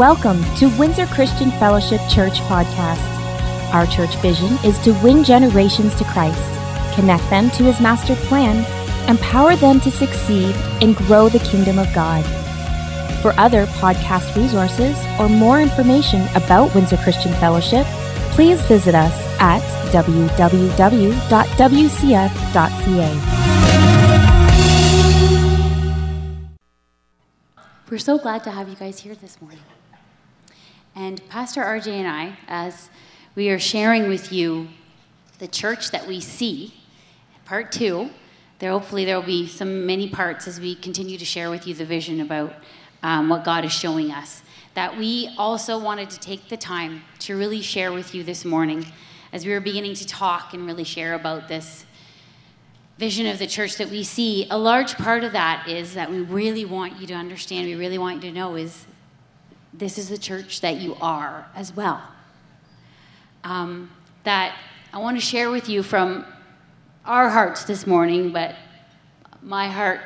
Welcome to Windsor Christian Fellowship Church Podcast. Our church vision is to win generations to Christ, connect them to his master plan, empower them to succeed, and grow the kingdom of God. For other podcast resources or more information about Windsor Christian Fellowship, please visit us at www.wcf.ca. We're so glad to have you guys here this morning. And Pastor RJ and I, as we are sharing with you the church that we see, part two, there hopefully there will be some many parts as we continue to share with you the vision about um, what God is showing us. That we also wanted to take the time to really share with you this morning as we were beginning to talk and really share about this vision of the church that we see. A large part of that is that we really want you to understand, we really want you to know is this is the church that you are as well. Um, that I want to share with you from our hearts this morning, but my heart,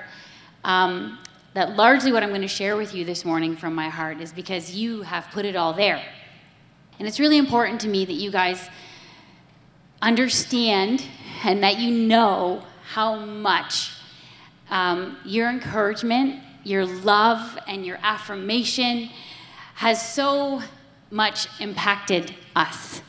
um, that largely what I'm going to share with you this morning from my heart is because you have put it all there. And it's really important to me that you guys understand and that you know how much um, your encouragement, your love, and your affirmation has so much impacted us.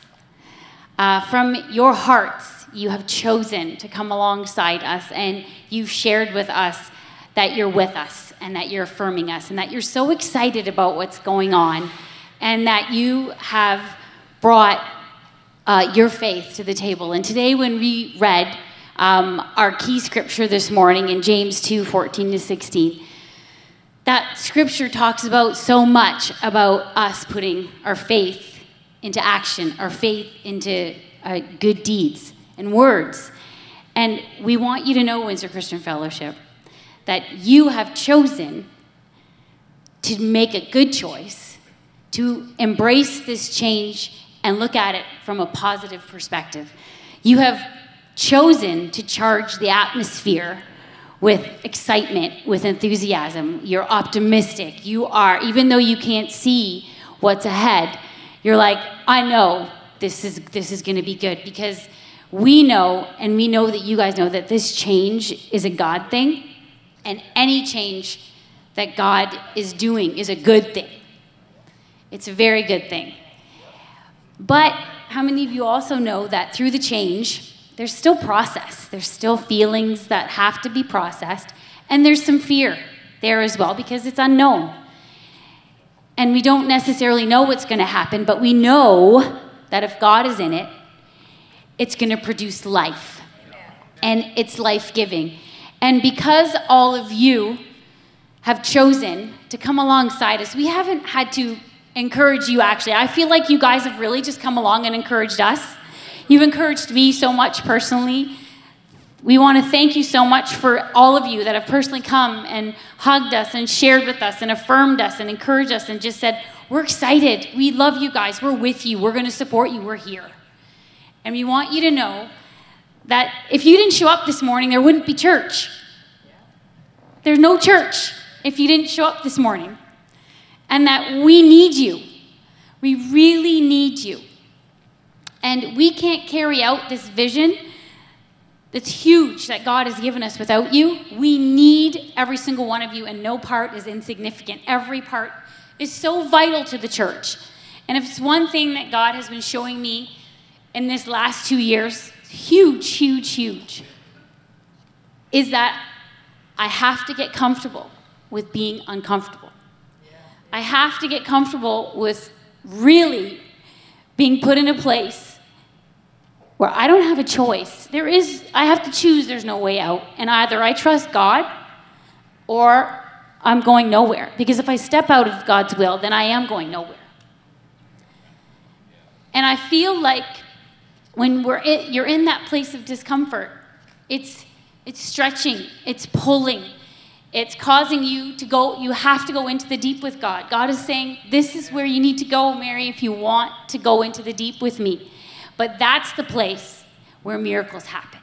Uh, from your hearts, you have chosen to come alongside us, and you've shared with us that you're with us and that you're affirming us, and that you're so excited about what's going on, and that you have brought uh, your faith to the table. And today, when we read um, our key scripture this morning in James 2 14 to 16, that scripture talks about so much about us putting our faith into action, our faith into uh, good deeds and words. And we want you to know, Windsor Christian Fellowship, that you have chosen to make a good choice, to embrace this change and look at it from a positive perspective. You have chosen to charge the atmosphere with excitement, with enthusiasm. You're optimistic. You are, even though you can't see what's ahead, you're like, I know this is this is going to be good because we know and we know that you guys know that this change is a God thing and any change that God is doing is a good thing. It's a very good thing. But how many of you also know that through the change there's still process. There's still feelings that have to be processed. And there's some fear there as well because it's unknown. And we don't necessarily know what's going to happen, but we know that if God is in it, it's going to produce life. And it's life giving. And because all of you have chosen to come alongside us, we haven't had to encourage you actually. I feel like you guys have really just come along and encouraged us. You've encouraged me so much personally. We want to thank you so much for all of you that have personally come and hugged us and shared with us and affirmed us and encouraged us and just said, We're excited. We love you guys. We're with you. We're going to support you. We're here. And we want you to know that if you didn't show up this morning, there wouldn't be church. There's no church if you didn't show up this morning. And that we need you. We really need you. And we can't carry out this vision that's huge that God has given us without you. We need every single one of you, and no part is insignificant. Every part is so vital to the church. And if it's one thing that God has been showing me in this last two years, huge, huge, huge, is that I have to get comfortable with being uncomfortable. I have to get comfortable with really being put in a place where I don't have a choice. There is, I have to choose, there's no way out. And either I trust God or I'm going nowhere. Because if I step out of God's will, then I am going nowhere. And I feel like when we're in, you're in that place of discomfort, it's, it's stretching, it's pulling, it's causing you to go, you have to go into the deep with God. God is saying, This is where you need to go, Mary, if you want to go into the deep with me. But that's the place where miracles happen.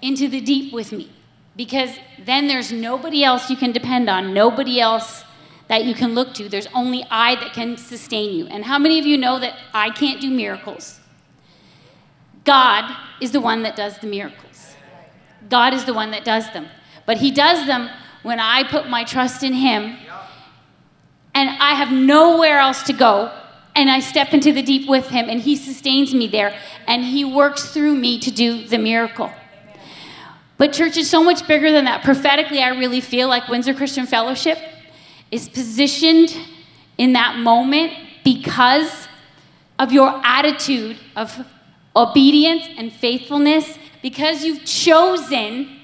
Into the deep with me. Because then there's nobody else you can depend on, nobody else that you can look to. There's only I that can sustain you. And how many of you know that I can't do miracles? God is the one that does the miracles. God is the one that does them. But He does them when I put my trust in Him and I have nowhere else to go. And I step into the deep with Him, and He sustains me there, and He works through me to do the miracle. But church is so much bigger than that. Prophetically, I really feel like Windsor Christian Fellowship is positioned in that moment because of your attitude of obedience and faithfulness, because you've chosen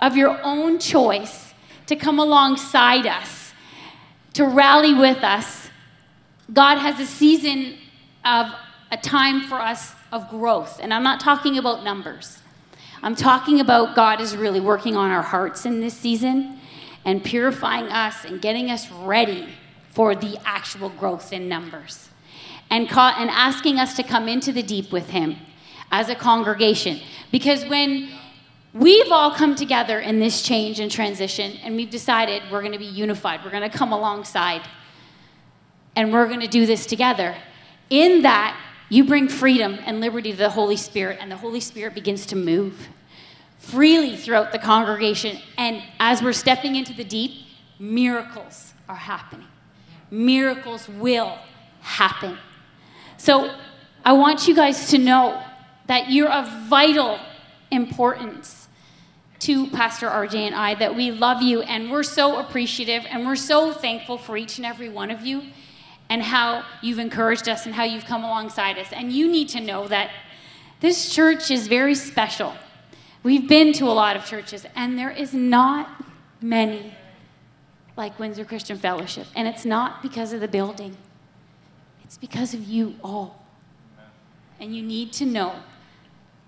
of your own choice to come alongside us, to rally with us. God has a season of a time for us of growth. And I'm not talking about numbers. I'm talking about God is really working on our hearts in this season and purifying us and getting us ready for the actual growth in numbers and, ca- and asking us to come into the deep with Him as a congregation. Because when we've all come together in this change and transition and we've decided we're going to be unified, we're going to come alongside, and we're going to do this together, in that, you bring freedom and liberty to the Holy Spirit, and the Holy Spirit begins to move freely throughout the congregation. And as we're stepping into the deep, miracles are happening. Miracles will happen. So I want you guys to know that you're of vital importance to Pastor RJ and I, that we love you and we're so appreciative and we're so thankful for each and every one of you and how you've encouraged us and how you've come alongside us. And you need to know that this church is very special. We've been to a lot of churches, and there is not many like Windsor Christian Fellowship. And it's not because of the building, it's because of you all. And you need to know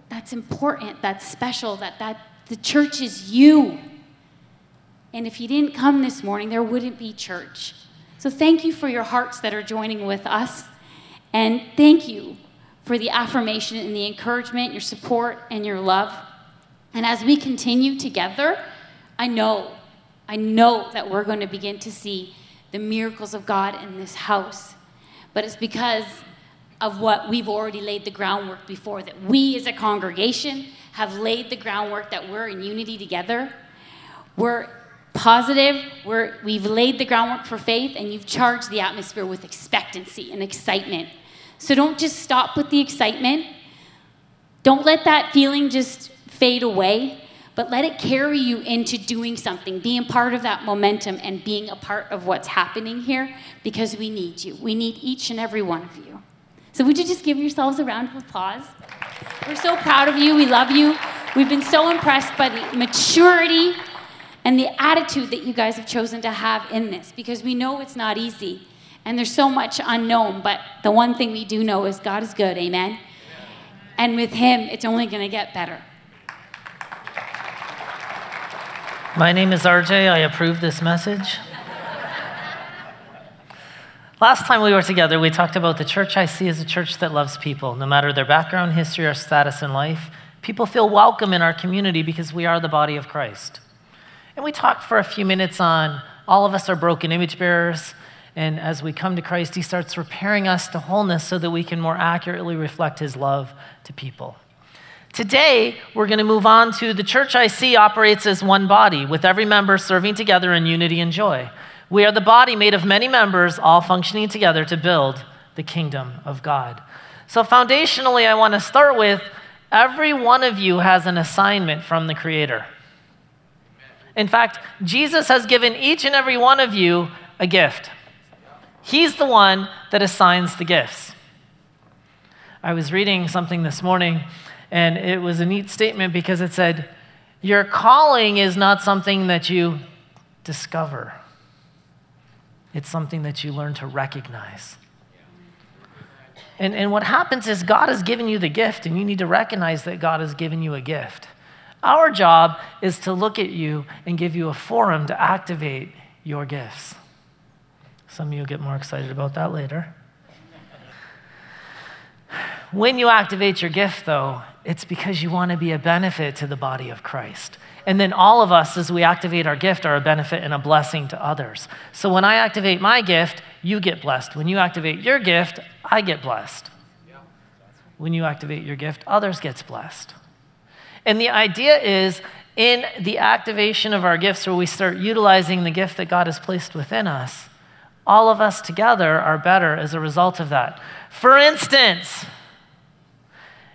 that's important, that's special, that, that the church is you. And if you didn't come this morning, there wouldn't be church. So thank you for your hearts that are joining with us. And thank you for the affirmation and the encouragement, your support, and your love. And as we continue together, I know, I know that we're going to begin to see the miracles of God in this house. But it's because of what we've already laid the groundwork before, that we as a congregation have laid the groundwork that we're in unity together. We're positive. We're, we've laid the groundwork for faith, and you've charged the atmosphere with expectancy and excitement. So don't just stop with the excitement. Don't let that feeling just fade away, but let it carry you into doing something, being part of that momentum, and being a part of what's happening here because we need you. We need each and every one of you. So, would you just give yourselves a round of applause? We're so proud of you. We love you. We've been so impressed by the maturity and the attitude that you guys have chosen to have in this because we know it's not easy and there's so much unknown, but the one thing we do know is God is good, amen? And with Him, it's only going to get better. My name is RJ. I approve this message. Last time we were together, we talked about the church I see as a church that loves people, no matter their background, history, or status in life. People feel welcome in our community because we are the body of Christ. And we talked for a few minutes on all of us are broken image bearers. And as we come to Christ, He starts repairing us to wholeness so that we can more accurately reflect His love to people. Today, we're going to move on to the church I see operates as one body, with every member serving together in unity and joy. We are the body made of many members, all functioning together to build the kingdom of God. So, foundationally, I want to start with every one of you has an assignment from the Creator. In fact, Jesus has given each and every one of you a gift. He's the one that assigns the gifts. I was reading something this morning, and it was a neat statement because it said, Your calling is not something that you discover, it's something that you learn to recognize. And, and what happens is God has given you the gift, and you need to recognize that God has given you a gift. Our job is to look at you and give you a forum to activate your gifts. Some of you will get more excited about that later. When you activate your gift, though, it's because you want to be a benefit to the body of Christ. And then all of us, as we activate our gift, are a benefit and a blessing to others. So when I activate my gift, you get blessed. When you activate your gift, I get blessed. When you activate your gift, others gets blessed. And the idea is in the activation of our gifts, where we start utilizing the gift that God has placed within us, all of us together are better as a result of that. For instance,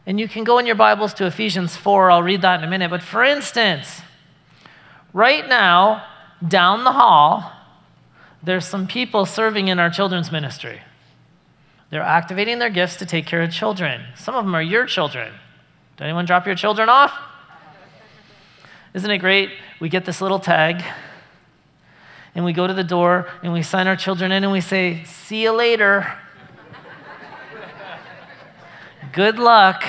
and you can go in your Bibles to Ephesians 4, I'll read that in a minute. But for instance, right now, down the hall, there's some people serving in our children's ministry. They're activating their gifts to take care of children. Some of them are your children. Did anyone drop your children off? Isn't it great? We get this little tag and we go to the door and we sign our children in and we say, See you later. Good luck.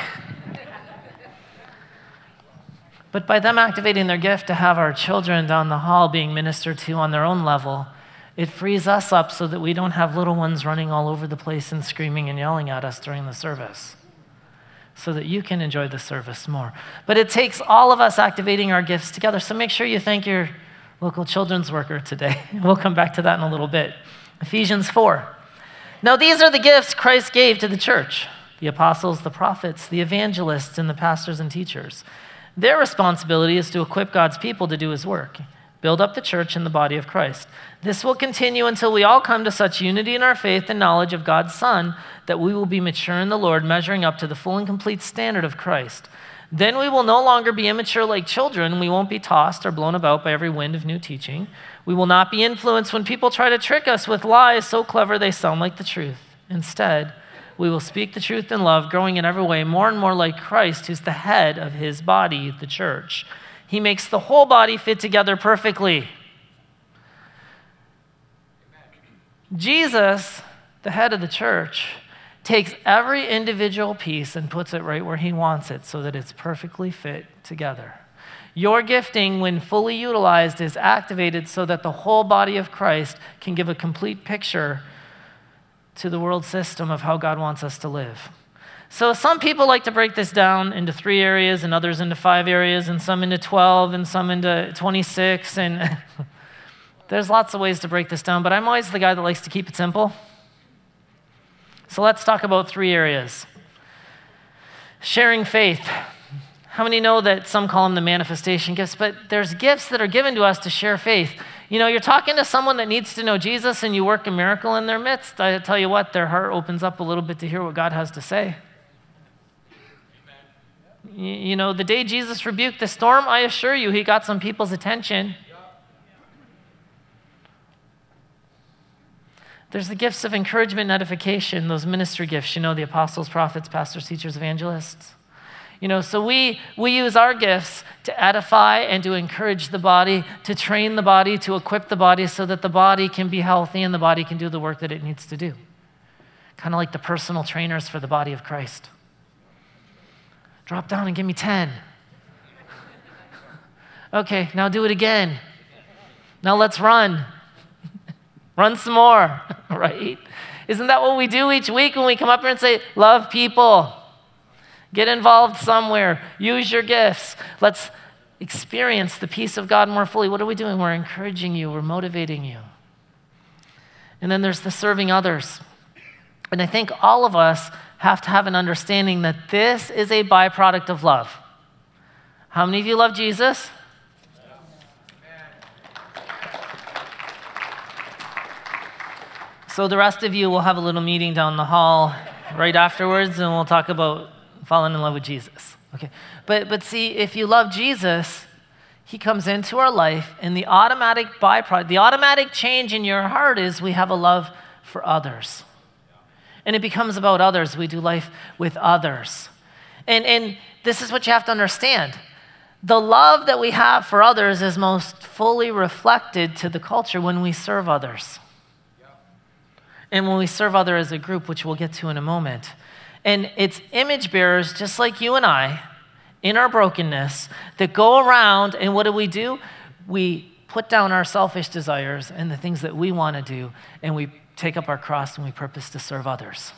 But by them activating their gift to have our children down the hall being ministered to on their own level, it frees us up so that we don't have little ones running all over the place and screaming and yelling at us during the service, so that you can enjoy the service more. But it takes all of us activating our gifts together. So make sure you thank your local children's worker today. We'll come back to that in a little bit. Ephesians 4. Now, these are the gifts Christ gave to the church the apostles, the prophets, the evangelists, and the pastors and teachers. Their responsibility is to equip God's people to do his work, build up the church and the body of Christ. This will continue until we all come to such unity in our faith and knowledge of God's Son that we will be mature in the Lord, measuring up to the full and complete standard of Christ. Then we will no longer be immature like children. We won't be tossed or blown about by every wind of new teaching. We will not be influenced when people try to trick us with lies so clever they sound like the truth. Instead, we will speak the truth in love, growing in every way more and more like Christ, who's the head of his body, the church. He makes the whole body fit together perfectly. Jesus, the head of the church, takes every individual piece and puts it right where he wants it so that it's perfectly fit together. Your gifting, when fully utilized, is activated so that the whole body of Christ can give a complete picture to the world system of how God wants us to live. So, some people like to break this down into three areas, and others into five areas, and some into 12, and some into 26. And there's lots of ways to break this down, but I'm always the guy that likes to keep it simple. So, let's talk about three areas sharing faith. How many know that some call them the manifestation gifts, but there's gifts that are given to us to share faith. You know, you're talking to someone that needs to know Jesus and you work a miracle in their midst. I tell you what, their heart opens up a little bit to hear what God has to say. You, know, the day Jesus rebuked the storm, I assure you, he got some people's attention. There's the gifts of encouragement and edification, those ministry gifts, you know, the apostles, prophets, pastors, teachers, evangelists. You know, so we, we use our gifts to edify and to encourage the body, to train the body, to equip the body so that the body can be healthy and the body can do the work that it needs to do. Kind of like the personal trainers for the body of Christ. Drop down and give me 10. okay, now do it again. Now let's run. run some more, right? Isn't that what we do each week when we come up here and say, Love people? Get involved somewhere. Use your gifts. Let's experience the peace of God more fully. What are we doing? We're encouraging you, we're motivating you. And then there's the serving others. And I think all of us have to have an understanding that this is a byproduct of love. How many of you love Jesus? So, the rest of you will have a little meeting down the hall right afterwards, and we'll talk about falling in love with Jesus. Okay. But, but see, if you love Jesus, he comes into our life, and the automatic byproduct, the automatic change in your heart is we have a love for others. And it becomes about others. We do life with others. And, and this is what you have to understand. The love that we have for others is most fully reflected to the culture when we serve others. And when we serve others as a group, which we'll get to in a moment. And it's image bearers, just like you and I, in our brokenness, that go around and what do we do? We put down our selfish desires and the things that we want to do, and we take up our cross and we purpose to serve others.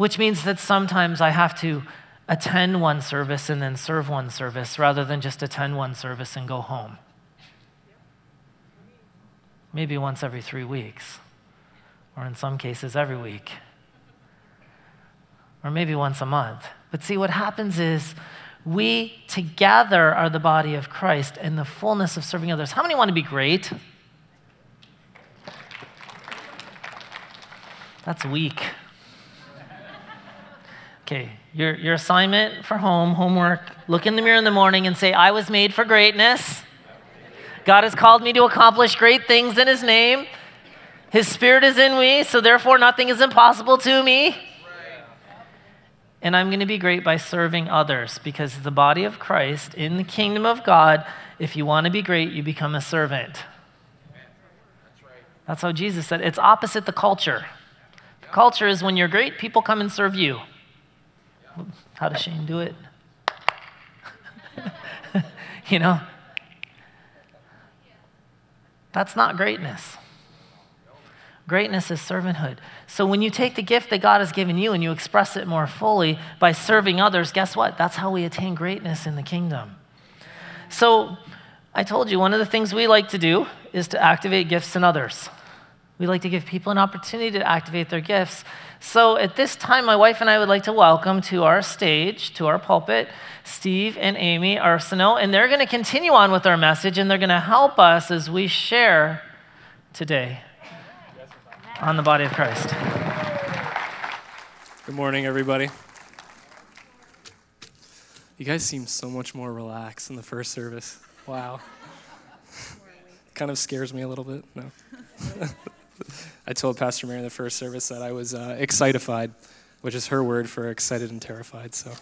which means that sometimes I have to attend one service and then serve one service rather than just attend one service and go home. Maybe once every three weeks, or in some cases, every week, or maybe once a month. But see, what happens is we together are the body of Christ in the fullness of serving others. How many want to be great? That's weak. Okay, your, your assignment for home, homework, look in the mirror in the morning and say, I was made for greatness. God has called me to accomplish great things in His name. His Spirit is in me, so therefore nothing is impossible to me. And I'm going to be great by serving others because the body of Christ in the kingdom of God, if you want to be great, you become a servant. That's how Jesus said it's opposite the culture. Culture is when you're great, people come and serve you. How does Shane do it? you know? That's not greatness. Greatness is servanthood. So when you take the gift that God has given you and you express it more fully by serving others, guess what? That's how we attain greatness in the kingdom. So I told you one of the things we like to do is to activate gifts in others. We like to give people an opportunity to activate their gifts. So at this time, my wife and I would like to welcome to our stage, to our pulpit, Steve and Amy Arsenault, and they're going to continue on with our message and they're going to help us as we share today on the body of Christ. Good morning, everybody. You guys seem so much more relaxed in the first service. Wow. kind of scares me a little bit. No. I told Pastor Mary in the first service that I was uh, excitified, which is her word for excited and terrified. So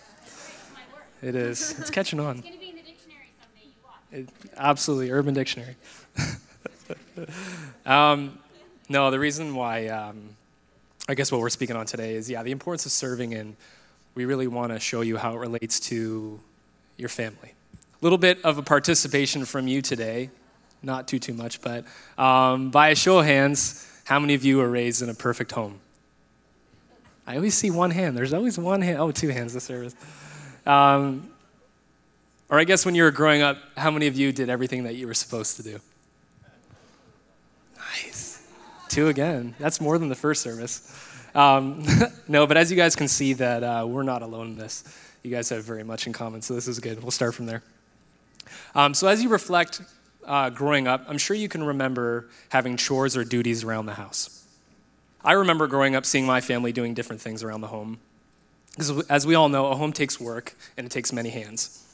it is. It's catching on. It's be in the dictionary someday. It, absolutely, Urban Dictionary. um, no, the reason why um, I guess what we're speaking on today is yeah, the importance of serving, and we really want to show you how it relates to your family. A little bit of a participation from you today, not too too much, but um, by a show of hands how many of you were raised in a perfect home? I always see one hand. There's always one hand. Oh, two hands this service. Um, or I guess when you were growing up, how many of you did everything that you were supposed to do? Nice. Two again. That's more than the first service. Um, no, but as you guys can see, that uh, we're not alone in this. You guys have very much in common, so this is good. We'll start from there. Um, so as you reflect uh, growing up, I'm sure you can remember having chores or duties around the house. I remember growing up seeing my family doing different things around the home. Because as we all know, a home takes work and it takes many hands.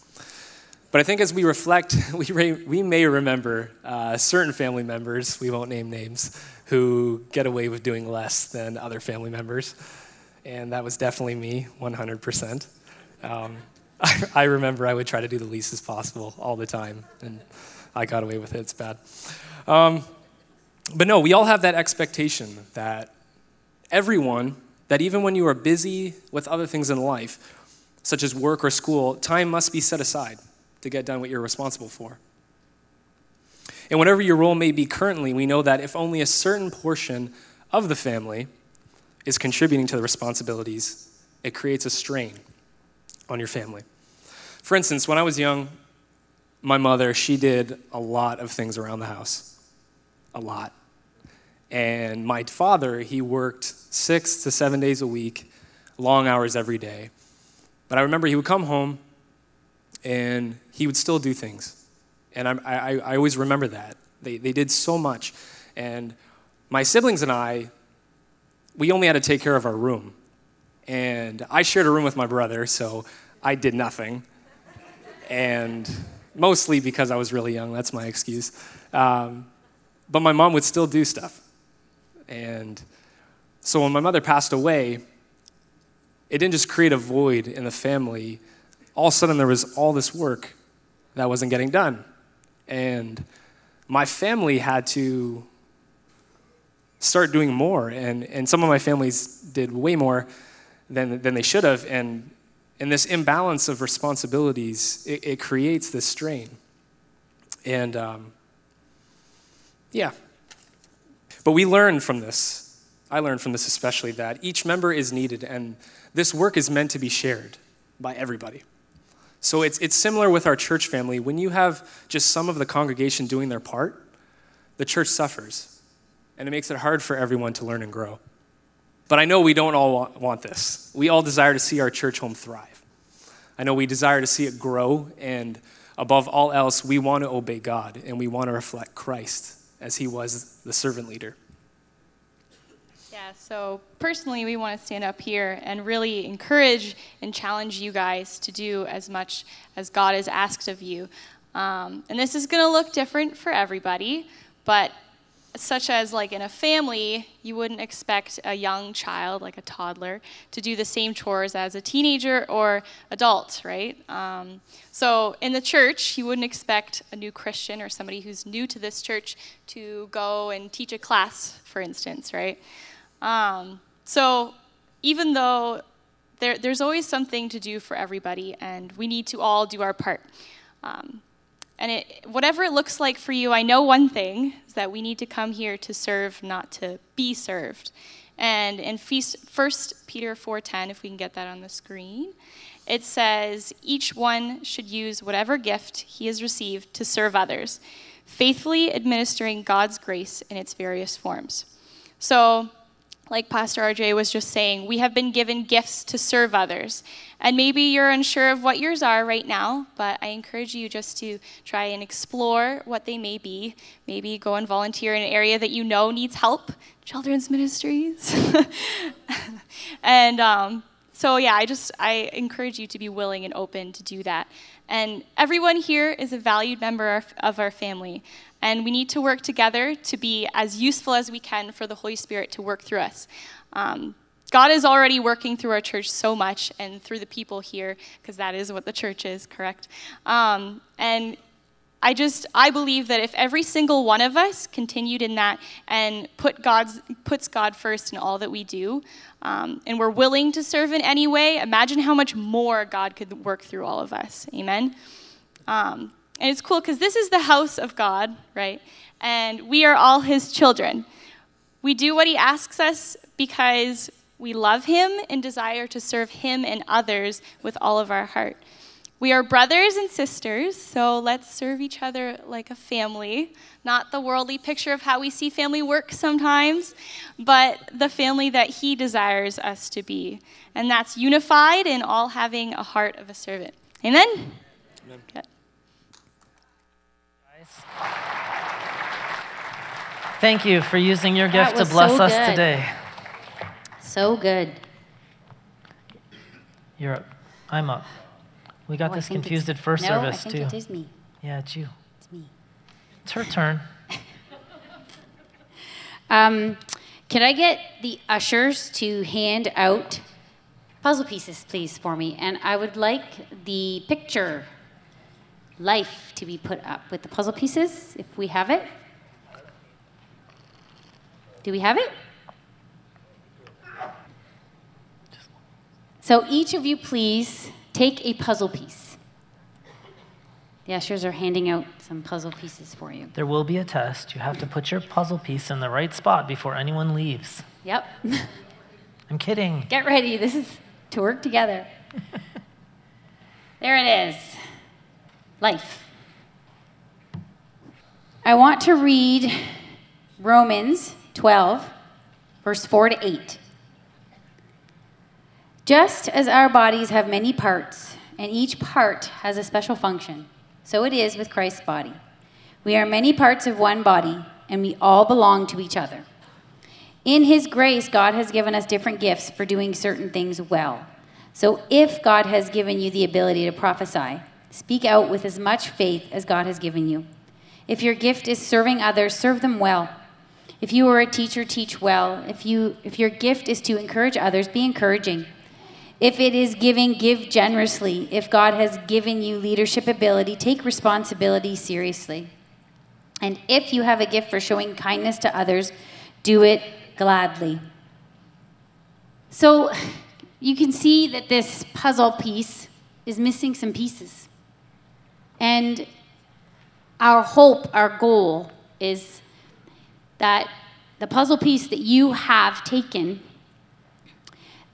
But I think as we reflect, we, re- we may remember uh, certain family members, we won't name names, who get away with doing less than other family members. And that was definitely me, 100%. Um, I, I remember I would try to do the least as possible all the time. And I got away with it. It's bad. Um, but no, we all have that expectation that everyone, that even when you are busy with other things in life, such as work or school, time must be set aside to get done what you're responsible for. And whatever your role may be currently, we know that if only a certain portion of the family is contributing to the responsibilities, it creates a strain on your family. For instance, when I was young, my mother, she did a lot of things around the house. A lot. And my father, he worked six to seven days a week, long hours every day. But I remember he would come home and he would still do things. And I, I, I always remember that. They, they did so much. And my siblings and I, we only had to take care of our room. And I shared a room with my brother, so I did nothing. And mostly because I was really young. That's my excuse. Um, but my mom would still do stuff. And so when my mother passed away, it didn't just create a void in the family. All of a sudden, there was all this work that wasn't getting done. And my family had to start doing more. And, and some of my families did way more than, than they should have. And and this imbalance of responsibilities, it, it creates this strain. And um, yeah. But we learn from this. I learned from this especially that each member is needed and this work is meant to be shared by everybody. So it's, it's similar with our church family. When you have just some of the congregation doing their part, the church suffers. And it makes it hard for everyone to learn and grow. But I know we don't all want, this. We all desire to see our church home thrive. I know we desire to see it grow, and above all else, we want to obey God and we want to reflect Christ as he was the servant leader. Yeah, so personally, we want to stand up here and really encourage and challenge you guys to do as much as God has asked of you. Um, and this is going to look different for everybody, but such as like in a family, you wouldn't expect a young child, like a toddler, to do the same chores as a teenager or adult, right? Um, so in the church, you wouldn't expect a new Christian or somebody who's new to this church to go and teach a class, for instance, right? Um, so even though there, there's always something to do for everybody, and we need to all do our part. Um, and it, whatever it looks like for you, I know one thing is that we need to come here to serve, not to be served. And in 1 Peter 4:10, if we can get that on the screen, it says each one should use whatever gift he has received to serve others, faithfully administering God's grace in its various forms. So like Pastor RJ was just saying, we have been given gifts to serve others. And maybe you're unsure of what yours are right now, but I encourage you just to try and explore what they may be. Maybe go and volunteer in an area that you know needs help, children's ministries. and um, so, yeah, I just I encourage you to be willing and open to do that. And everyone here is a valued member of our family. And we need to work together to be as useful as we can for the Holy Spirit to work through us. Um, God is already working through our church so much and through the people here, because that is what the church is, correct? Um, and I just I believe that if every single one of us continued in that and put God's puts God first in all that we do, um, and we're willing to serve in any way, imagine how much more God could work through all of us. Amen. Um, and it's cool because this is the house of God, right? And we are all His children. We do what He asks us because we love Him and desire to serve Him and others with all of our heart. We are brothers and sisters, so let's serve each other like a family. Not the worldly picture of how we see family work sometimes, but the family that He desires us to be. And that's unified and all having a heart of a servant. Amen? Amen. Good. Thank you for using your gift to bless so us good. today. So good. You're up. I'm up. We got oh, this confused at first no, service I think too. It is me. Yeah, it's you. It's me. It's her turn. um, can I get the ushers to hand out puzzle pieces, please, for me? And I would like the picture life to be put up with the puzzle pieces, if we have it. Do we have it? So each of you, please Take a puzzle piece. The ushers are handing out some puzzle pieces for you. There will be a test. You have to put your puzzle piece in the right spot before anyone leaves. Yep. I'm kidding. Get ready. This is to work together. there it is life. I want to read Romans 12, verse 4 to 8. Just as our bodies have many parts, and each part has a special function, so it is with Christ's body. We are many parts of one body, and we all belong to each other. In His grace, God has given us different gifts for doing certain things well. So if God has given you the ability to prophesy, speak out with as much faith as God has given you. If your gift is serving others, serve them well. If you are a teacher, teach well. If, you, if your gift is to encourage others, be encouraging. If it is giving, give generously. If God has given you leadership ability, take responsibility seriously. And if you have a gift for showing kindness to others, do it gladly. So you can see that this puzzle piece is missing some pieces. And our hope, our goal is that the puzzle piece that you have taken,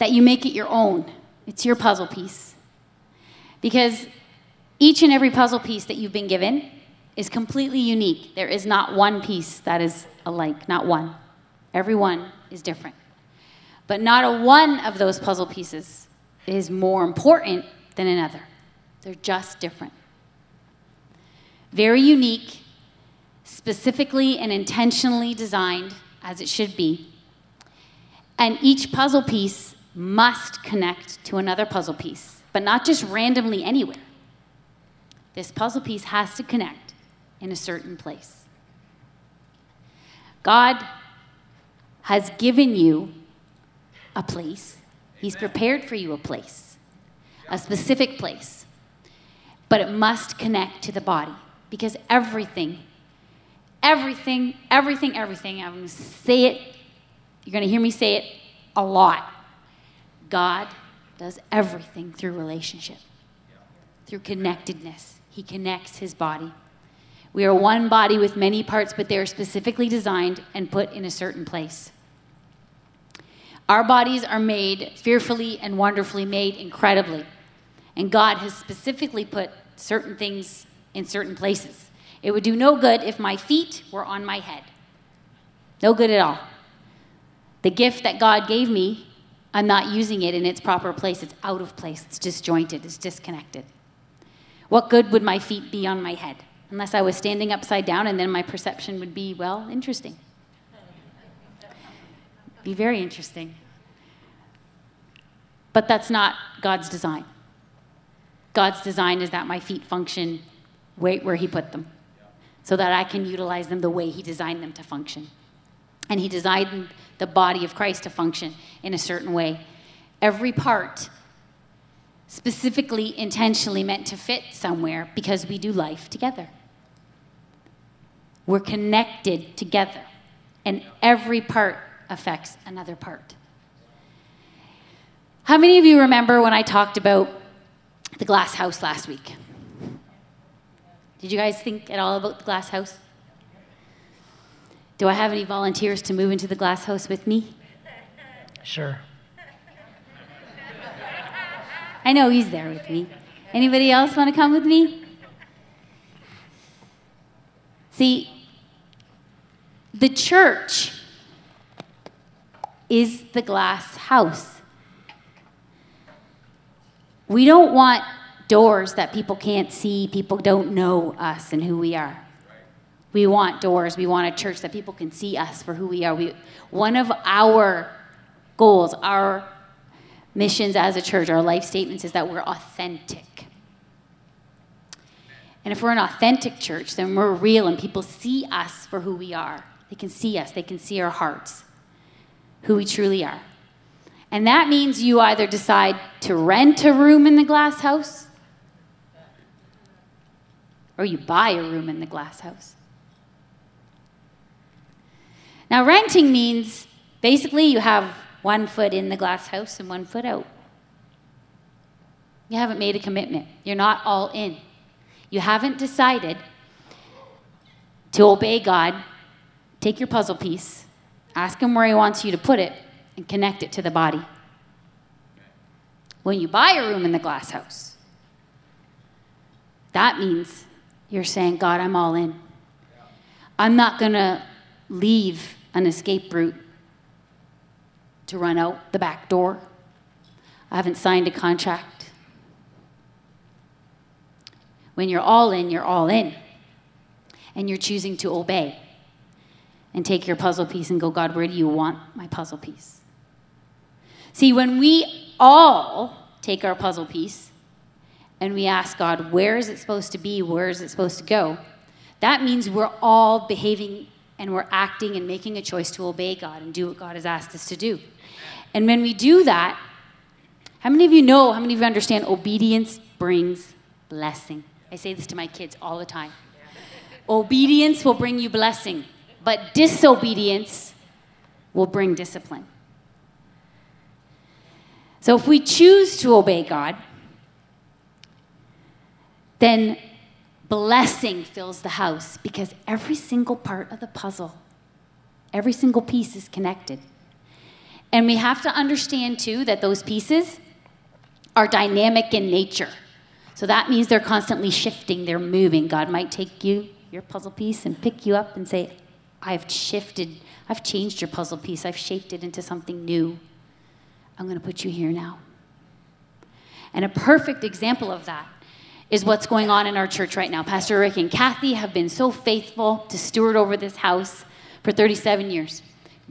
that you make it your own. It's your puzzle piece. Because each and every puzzle piece that you've been given is completely unique. There is not one piece that is alike, not one. Every one is different. But not a one of those puzzle pieces is more important than another. They're just different. Very unique, specifically and intentionally designed as it should be. And each puzzle piece must connect to another puzzle piece, but not just randomly anywhere. This puzzle piece has to connect in a certain place. God has given you a place, He's prepared for you a place, a specific place, but it must connect to the body because everything, everything, everything, everything, I'm going to say it, you're going to hear me say it a lot. God does everything through relationship, through connectedness. He connects his body. We are one body with many parts, but they are specifically designed and put in a certain place. Our bodies are made fearfully and wonderfully made incredibly. And God has specifically put certain things in certain places. It would do no good if my feet were on my head. No good at all. The gift that God gave me, I'm not using it in its proper place. It's out of place. It's disjointed. It's disconnected. What good would my feet be on my head? Unless I was standing upside down, and then my perception would be, well, interesting. Be very interesting. But that's not God's design. God's design is that my feet function right where He put them so that I can utilize them the way He designed them to function. And He designed the body of Christ to function in a certain way. Every part specifically, intentionally meant to fit somewhere because we do life together. We're connected together, and every part affects another part. How many of you remember when I talked about the glass house last week? Did you guys think at all about the glass house? Do I have any volunteers to move into the glass house with me? Sure. I know he's there with me. Anybody else want to come with me? See, the church is the glass house. We don't want doors that people can't see, people don't know us and who we are. We want doors, we want a church that people can see us for who we are. We, one of our goals, our missions as a church, our life statements, is that we're authentic. And if we're an authentic church, then we're real and people see us for who we are. They can see us, they can see our hearts, who we truly are. And that means you either decide to rent a room in the glass house or you buy a room in the glass house. Now, renting means basically you have one foot in the glass house and one foot out. You haven't made a commitment, you're not all in. You haven't decided to obey God, take your puzzle piece, ask Him where He wants you to put it, and connect it to the body. When you buy a room in the glass house, that means you're saying, God, I'm all in. I'm not going to leave an escape route to run out the back door. I haven't signed a contract. When you're all in, you're all in. And you're choosing to obey and take your puzzle piece and go, God, where do you want my puzzle piece? See, when we all take our puzzle piece and we ask God, where is it supposed to be? Where is it supposed to go? That means we're all behaving and we're acting and making a choice to obey God and do what God has asked us to do. And when we do that, how many of you know, how many of you understand obedience brings blessing? I say this to my kids all the time. Obedience will bring you blessing, but disobedience will bring discipline. So if we choose to obey God, then blessing fills the house because every single part of the puzzle Every single piece is connected. And we have to understand, too, that those pieces are dynamic in nature. So that means they're constantly shifting, they're moving. God might take you, your puzzle piece, and pick you up and say, I've shifted, I've changed your puzzle piece, I've shaped it into something new. I'm going to put you here now. And a perfect example of that is what's going on in our church right now. Pastor Rick and Kathy have been so faithful to steward over this house for 37 years.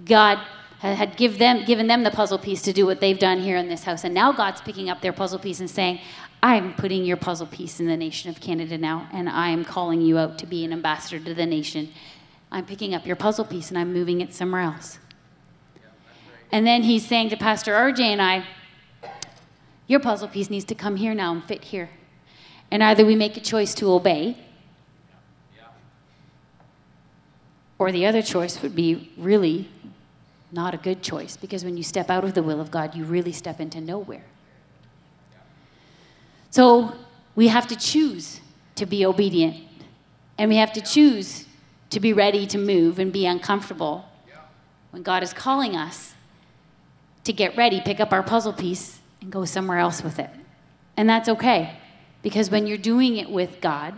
God had give them, given them the puzzle piece to do what they've done here in this house. And now God's picking up their puzzle piece and saying, I'm putting your puzzle piece in the nation of Canada now, and I am calling you out to be an ambassador to the nation. I'm picking up your puzzle piece and I'm moving it somewhere else. And then he's saying to Pastor RJ and I, Your puzzle piece needs to come here now and fit here. And either we make a choice to obey, or the other choice would be really not a good choice because when you step out of the will of God, you really step into nowhere. So we have to choose to be obedient, and we have to choose to be ready to move and be uncomfortable when God is calling us to get ready, pick up our puzzle piece, and go somewhere else with it. And that's okay, because when you're doing it with God,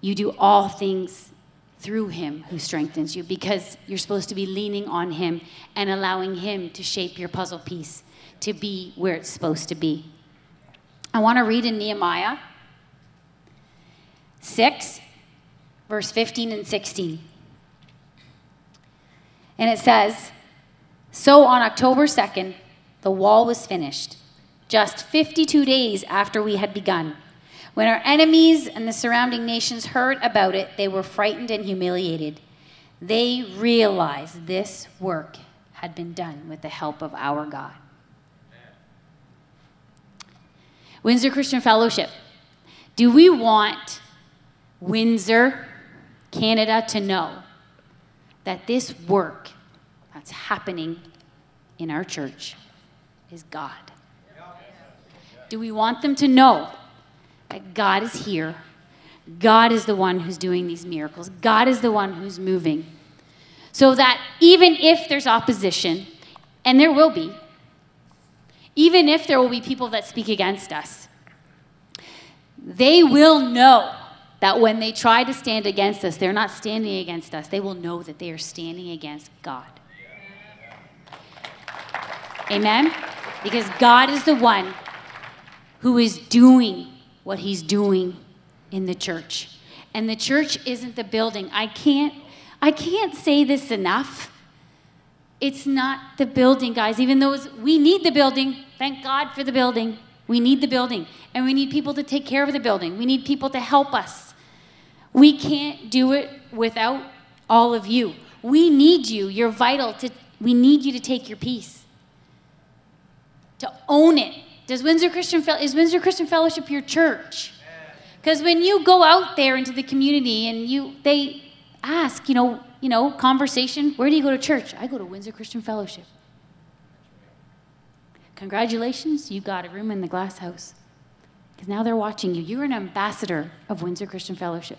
you do all things through Him who strengthens you, because you're supposed to be leaning on Him and allowing Him to shape your puzzle piece to be where it's supposed to be. I want to read in Nehemiah 6, verse 15 and 16. And it says, So on October 2nd, the wall was finished, just 52 days after we had begun. When our enemies and the surrounding nations heard about it, they were frightened and humiliated. They realized this work had been done with the help of our God. Windsor Christian Fellowship. Do we want Windsor, Canada to know that this work that's happening in our church is God? Do we want them to know that God is here? God is the one who's doing these miracles. God is the one who's moving. So that even if there's opposition, and there will be, even if there will be people that speak against us, they will know that when they try to stand against us, they're not standing against us. They will know that they are standing against God. Amen? Because God is the one who is doing what he's doing in the church. And the church isn't the building. I can't I can't say this enough. It's not the building, guys. Even though we need the building, thank God for the building. We need the building, and we need people to take care of the building. We need people to help us. We can't do it without all of you. We need you. You're vital to we need you to take your piece. To own it. Does Windsor Christian is Windsor Christian Fellowship your church? Because when you go out there into the community and you they ask, you know, you know, conversation, where do you go to church? I go to Windsor Christian Fellowship. Congratulations, you got a room in the glass house. Because now they're watching you. You're an ambassador of Windsor Christian Fellowship.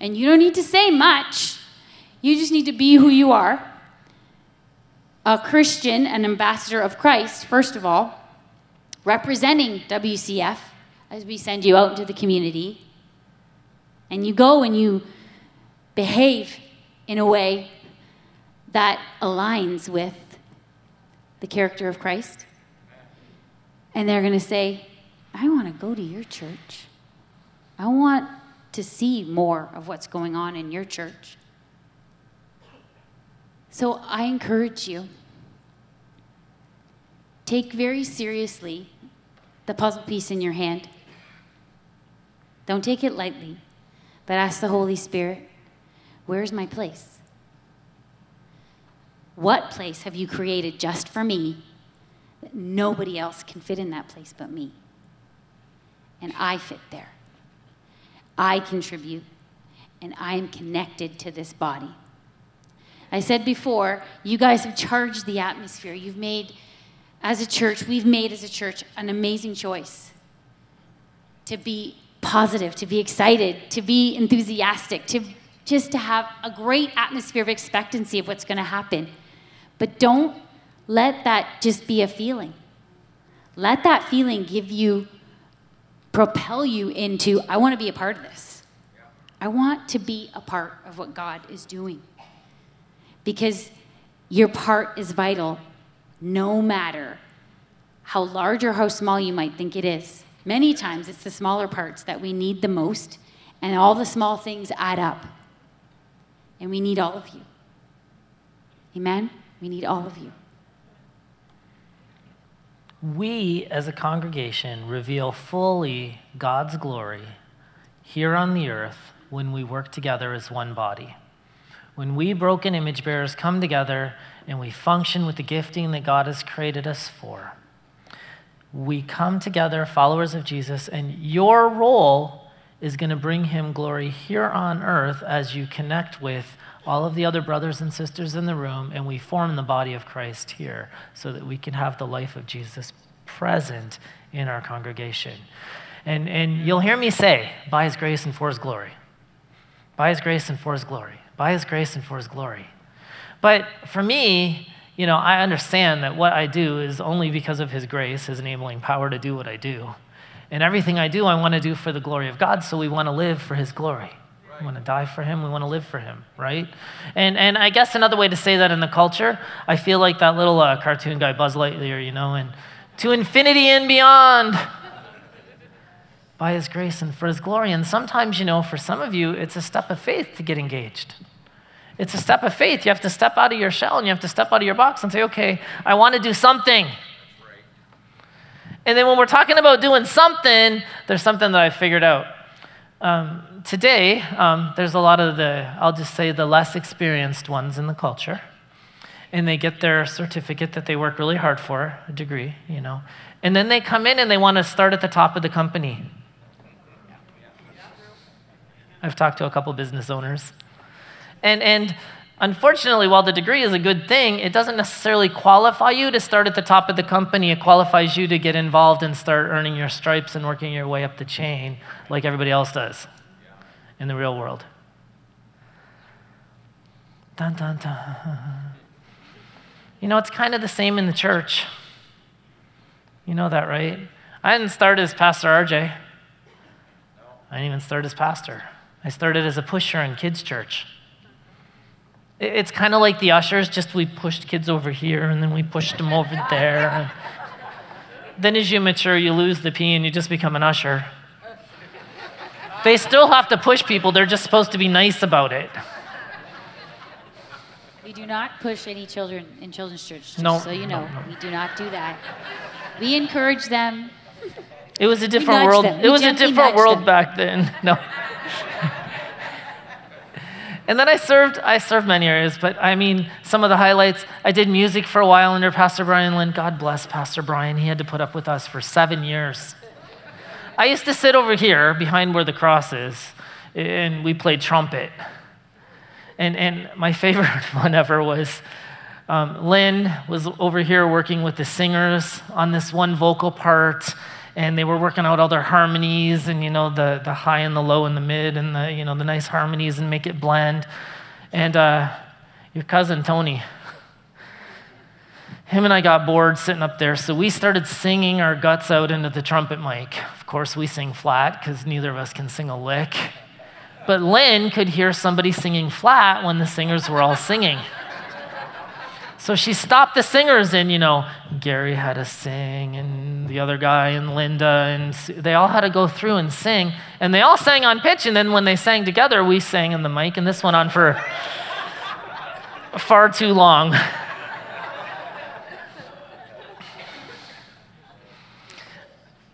And you don't need to say much, you just need to be who you are a Christian, an ambassador of Christ, first of all, representing WCF as we send you out into the community. And you go and you behave in a way that aligns with the character of Christ. And they're going to say, I want to go to your church. I want to see more of what's going on in your church. So I encourage you take very seriously the puzzle piece in your hand. Don't take it lightly, but ask the Holy Spirit Where's my place? What place have you created just for me that nobody else can fit in that place but me? And I fit there. I contribute, and I am connected to this body. I said before, you guys have charged the atmosphere. You've made, as a church, we've made as a church an amazing choice to be positive, to be excited, to be enthusiastic, to just to have a great atmosphere of expectancy of what's going to happen. But don't let that just be a feeling. Let that feeling give you, propel you into, I want to be a part of this. I want to be a part of what God is doing. Because your part is vital no matter how large or how small you might think it is. Many times it's the smaller parts that we need the most, and all the small things add up. And we need all of you. Amen? We need all of you. We, as a congregation, reveal fully God's glory here on the earth when we work together as one body. When we broken image bearers come together and we function with the gifting that God has created us for, we come together, followers of Jesus, and your role is going to bring him glory here on earth as you connect with all of the other brothers and sisters in the room, and we form the body of Christ here so that we can have the life of Jesus present in our congregation. And, and you'll hear me say, by his grace and for his glory. By his grace and for his glory. By his grace and for his glory. But for me, you know, I understand that what I do is only because of his grace, his enabling power to do what I do. And everything I do, I want to do for the glory of God, so we want to live for his glory. We want to die for him. We want to live for him, right? And, and I guess another way to say that in the culture, I feel like that little uh, cartoon guy, Buzz Lightyear, you know, and to infinity and beyond by his grace and for his glory. And sometimes, you know, for some of you, it's a step of faith to get engaged. It's a step of faith. You have to step out of your shell and you have to step out of your box and say, okay, I want to do something. And then when we're talking about doing something, there's something that I figured out. Um, today, um, there's a lot of the, I'll just say, the less experienced ones in the culture. And they get their certificate that they work really hard for, a degree, you know. And then they come in and they want to start at the top of the company. I've talked to a couple business owners. And, and unfortunately, while the degree is a good thing, it doesn't necessarily qualify you to start at the top of the company. It qualifies you to get involved and start earning your stripes and working your way up the chain like everybody else does in the real world. Dun, dun, dun. You know, it's kind of the same in the church. You know that, right? I didn't start as Pastor RJ. I didn't even start as pastor. I started as a pusher in kids' church. It's kind of like the ushers, just we pushed kids over here and then we pushed them over there. then as you mature, you lose the P and you just become an usher. They still have to push people, they're just supposed to be nice about it. We do not push any children in children's church, just No, so you know. no. We do not do that. We encourage them. It was a different world. them. It We was a different world them. back then. No. And then I served I served many areas, but I mean some of the highlights. I did music for a while under Pastor Brian Lynn. God bless Pastor Brian. He had to put up with us for seven years. I used to sit over here behind where the cross is, and we played trumpet. And, and my favorite one ever was um, Lynn was over here working with the singers on this one vocal part, and they were working out all their harmonies and you know the, the high and the low and the mid and the you know the nice harmonies and make it blend. And uh, your cousin Tony, him and I got bored sitting up there, so we started singing our guts out into the trumpet mic. Of course, we sing flat because neither of us can sing a lick. But Lynn could hear somebody singing flat when the singers were all singing. So she stopped the singers, and you know, Gary had to sing, and the other guy, and Linda, and they all had to go through and sing. And they all sang on pitch, and then when they sang together, we sang in the mic, and this went on for far too long.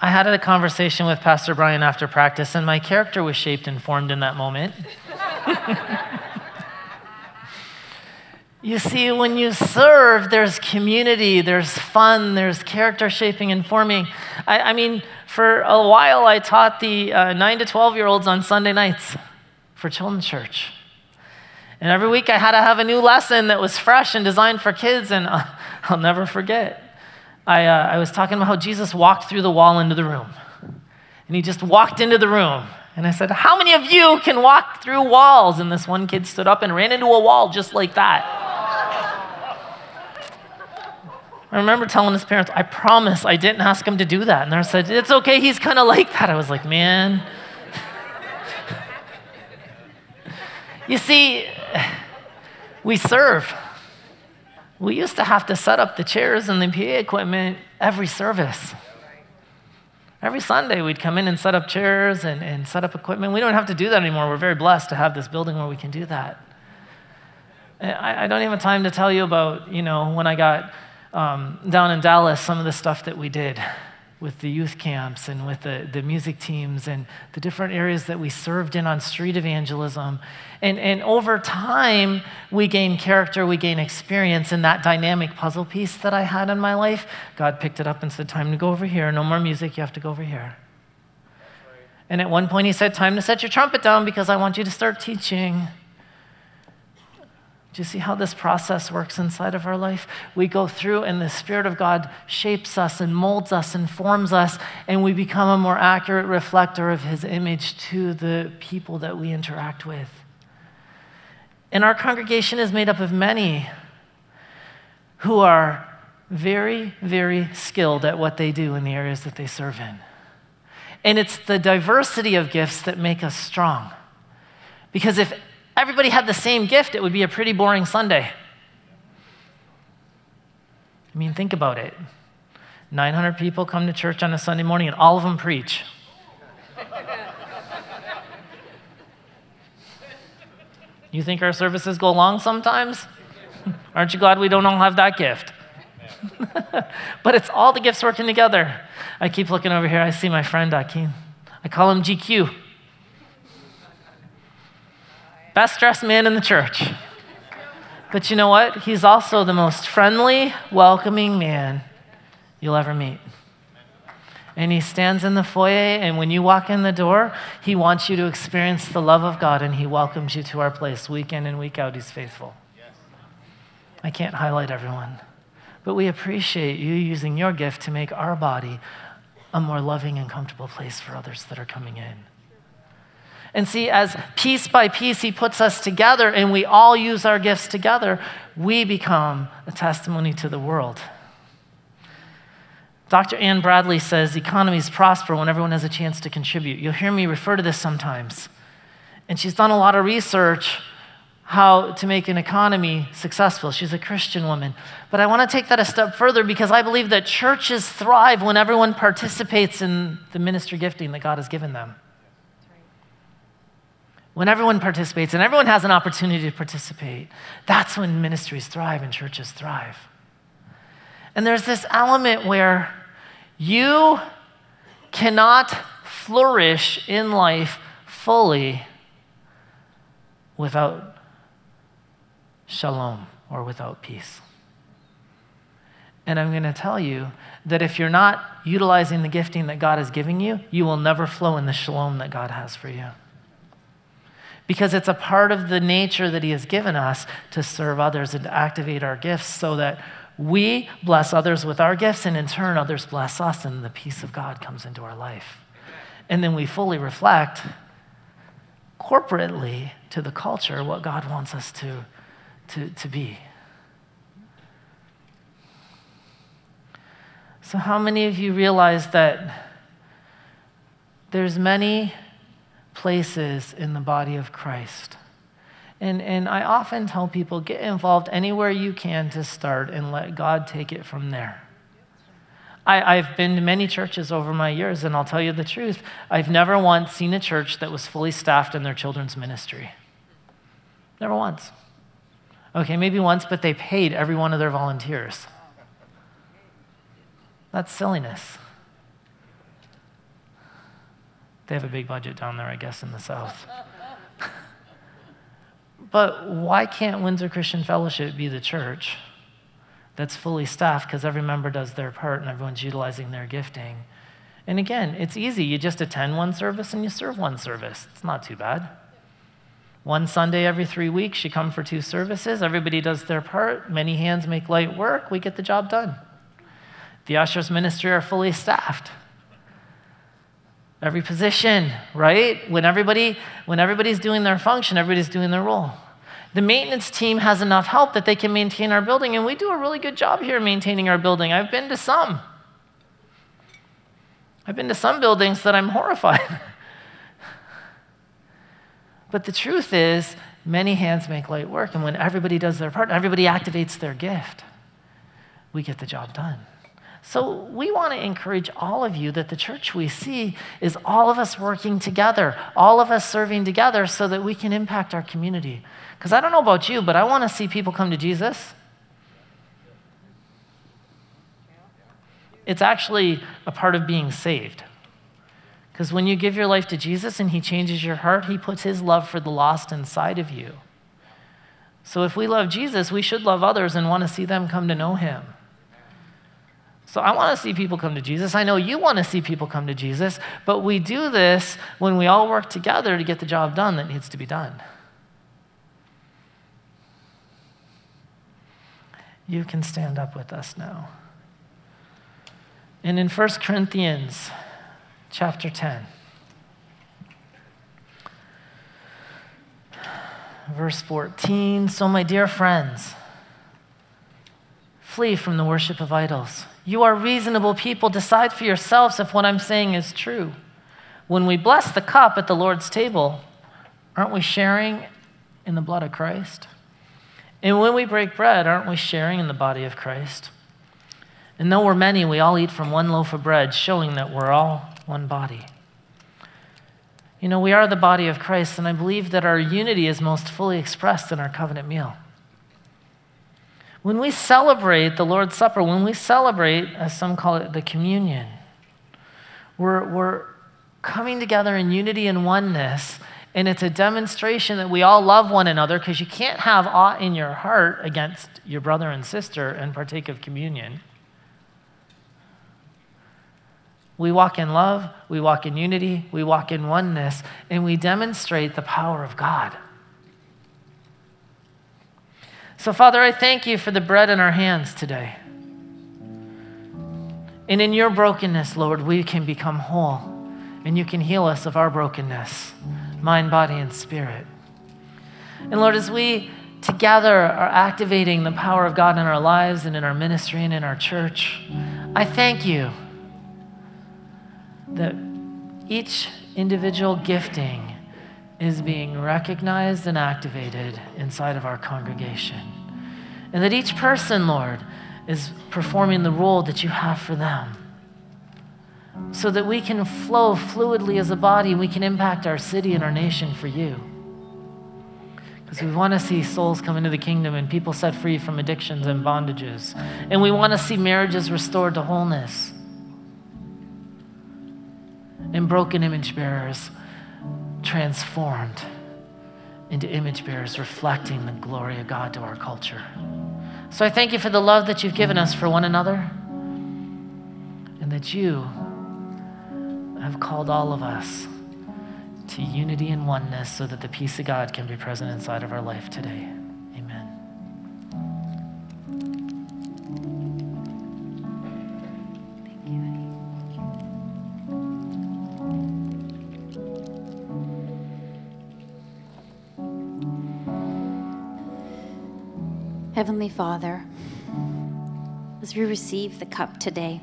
I had a conversation with Pastor Brian after practice, and my character was shaped and formed in that moment. you see, when you serve, there's community, there's fun, there's character shaping and forming. I, I mean, for a while, I taught the uh, 9 to 12 year olds on Sunday nights for children's church. And every week I had to have a new lesson that was fresh and designed for kids, and uh, I'll never forget. I, uh, I was talking about how Jesus walked through the wall into the room. And he just walked into the room. And I said, How many of you can walk through walls? And this one kid stood up and ran into a wall just like that. I remember telling his parents, I promise I didn't ask him to do that. And they said, It's okay, he's kind of like that. I was like, Man. you see, we serve. We used to have to set up the chairs and the PA equipment every service. Every Sunday, we'd come in and set up chairs and, and set up equipment. We don't have to do that anymore. We're very blessed to have this building where we can do that. I, I don't even have time to tell you about, you know, when I got um, down in Dallas, some of the stuff that we did with the youth camps and with the, the music teams and the different areas that we served in on street evangelism. And, and over time, we gain character, we gain experience in that dynamic puzzle piece that I had in my life. God picked it up and said, Time to go over here. No more music, you have to go over here. And at one point, he said, Time to set your trumpet down because I want you to start teaching. Do you see how this process works inside of our life? We go through, and the Spirit of God shapes us and molds us and forms us, and we become a more accurate reflector of His image to the people that we interact with. And our congregation is made up of many who are very, very skilled at what they do in the areas that they serve in. And it's the diversity of gifts that make us strong. Because if everybody had the same gift, it would be a pretty boring Sunday. I mean, think about it 900 people come to church on a Sunday morning, and all of them preach. You think our services go long sometimes? Aren't you glad we don't all have that gift? but it's all the gifts working together. I keep looking over here. I see my friend Akeem. I call him GQ. Best dressed man in the church. But you know what? He's also the most friendly, welcoming man you'll ever meet. And he stands in the foyer, and when you walk in the door, he wants you to experience the love of God, and he welcomes you to our place week in and week out. He's faithful. I can't highlight everyone, but we appreciate you using your gift to make our body a more loving and comfortable place for others that are coming in. And see, as piece by piece he puts us together and we all use our gifts together, we become a testimony to the world. Dr. Anne Bradley says economies prosper when everyone has a chance to contribute. You'll hear me refer to this sometimes. And she's done a lot of research how to make an economy successful. She's a Christian woman. But I want to take that a step further because I believe that churches thrive when everyone participates in the ministry gifting that God has given them when everyone participates and everyone has an opportunity to participate, that's when ministries thrive and churches thrive. And there's this element where you cannot flourish in life fully without shalom or without peace. And I'm going to tell you that if you're not utilizing the gifting that God is giving you, you will never flow in the shalom that God has for you because it's a part of the nature that He has given us to serve others and to activate our gifts so that we bless others with our gifts, and in turn, others bless us, and the peace of God comes into our life. And then we fully reflect corporately to the culture what God wants us to, to, to be. So, how many of you realize that there's many places in the body of Christ. And, and I often tell people get involved anywhere you can to start and let God take it from there. I, I've been to many churches over my years, and I'll tell you the truth. I've never once seen a church that was fully staffed in their children's ministry. Never once. Okay, maybe once, but they paid every one of their volunteers. That's silliness. They have a big budget down there, I guess, in the South. but why can't Windsor Christian Fellowship be the church that's fully staffed because every member does their part and everyone's utilizing their gifting? And again, it's easy. You just attend one service and you serve one service. It's not too bad. One Sunday every three weeks, you come for two services. Everybody does their part. Many hands make light work. We get the job done. The ushers ministry are fully staffed. Every position, right? When everybody when everybody's doing their function, everybody's doing their role. The maintenance team has enough help that they can maintain our building, and we do a really good job here maintaining our building. I've been to some. I've been to some buildings that I'm horrified. but the truth is, many hands make light work, and when everybody does their part, everybody activates their gift, we get the job done. So, we want to encourage all of you that the church we see is all of us working together, all of us serving together so that we can impact our community. Because I don't know about you, but I want to see people come to Jesus. It's actually a part of being saved. Because when you give your life to Jesus and He changes your heart, He puts His love for the lost inside of you. So if we love Jesus, we should love others and want to see them come to know Him. So I want to see people come to Jesus. I know you want to see people come to Jesus, but we do this when we all work together to get the job done that needs to be done. You can stand up with us now. And in 1 Corinthians chapter 10, verse 14, so my dear friends, flee from the worship of idols. You are reasonable people. Decide for yourselves if what I'm saying is true. When we bless the cup at the Lord's table, aren't we sharing in the blood of Christ? And when we break bread, aren't we sharing in the body of Christ? And though we're many, we all eat from one loaf of bread, showing that we're all one body. You know, we are the body of Christ, and I believe that our unity is most fully expressed in our covenant meal. When we celebrate the Lord's Supper, when we celebrate, as some call it, the communion, we're, we're coming together in unity and oneness, and it's a demonstration that we all love one another because you can't have aught in your heart against your brother and sister and partake of communion. We walk in love, we walk in unity, we walk in oneness, and we demonstrate the power of God. So, Father, I thank you for the bread in our hands today. And in your brokenness, Lord, we can become whole, and you can heal us of our brokenness, mind, body, and spirit. And Lord, as we together are activating the power of God in our lives and in our ministry and in our church, I thank you that each individual gifting is being recognized and activated inside of our congregation. And that each person, Lord, is performing the role that you have for them. So that we can flow fluidly as a body, and we can impact our city and our nation for you. Because we want to see souls come into the kingdom and people set free from addictions and bondages. And we want to see marriages restored to wholeness. And broken image bearers transformed into image bearers reflecting the glory of God to our culture. So I thank you for the love that you've given us for one another and that you have called all of us to unity and oneness so that the peace of God can be present inside of our life today. Heavenly Father, as we receive the cup today,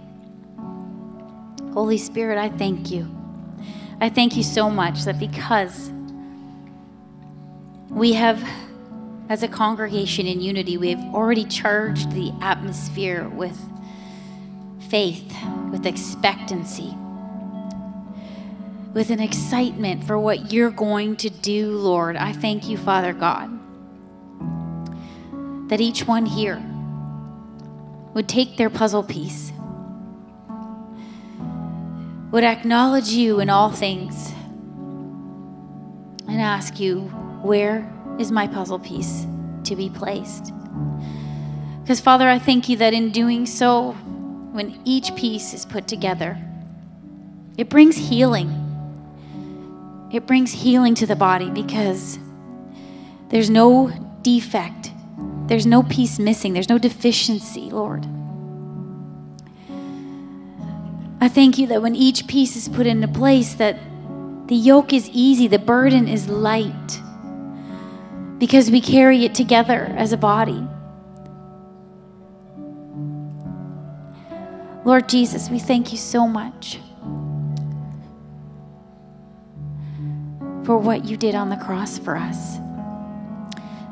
Holy Spirit, I thank you. I thank you so much that because we have, as a congregation in unity, we have already charged the atmosphere with faith, with expectancy, with an excitement for what you're going to do, Lord. I thank you, Father God that each one here would take their puzzle piece, would acknowledge you in all things, and ask you, Where is my puzzle piece to be placed? Because, Father, I thank you that in doing so, when each piece is put together, it brings healing. It brings healing to the body because there's no defect there's no piece missing, there's no deficiency, Lord. I thank you that when each piece is put into place that the yoke is easy, the burden is light because we carry it together as a body. Lord Jesus, we thank you so much for what you did on the cross for us.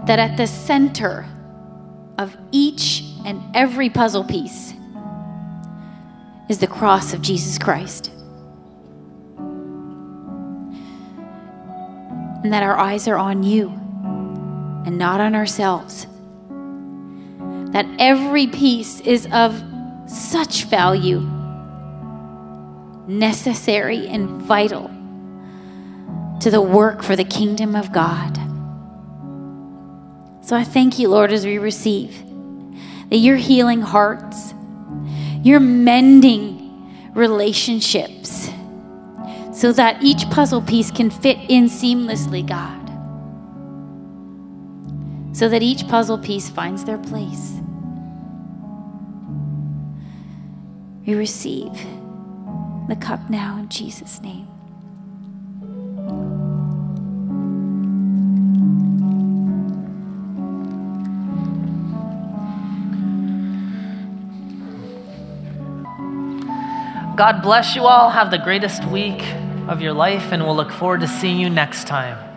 That at the center of each and every puzzle piece is the cross of Jesus Christ. And that our eyes are on you and not on ourselves. That every piece is of such value, necessary and vital to the work for the kingdom of God. So I thank you, Lord, as we receive that you're healing hearts, you're mending relationships so that each puzzle piece can fit in seamlessly, God. So that each puzzle piece finds their place. We receive the cup now in Jesus' name. God bless you all. Have the greatest week of your life, and we'll look forward to seeing you next time.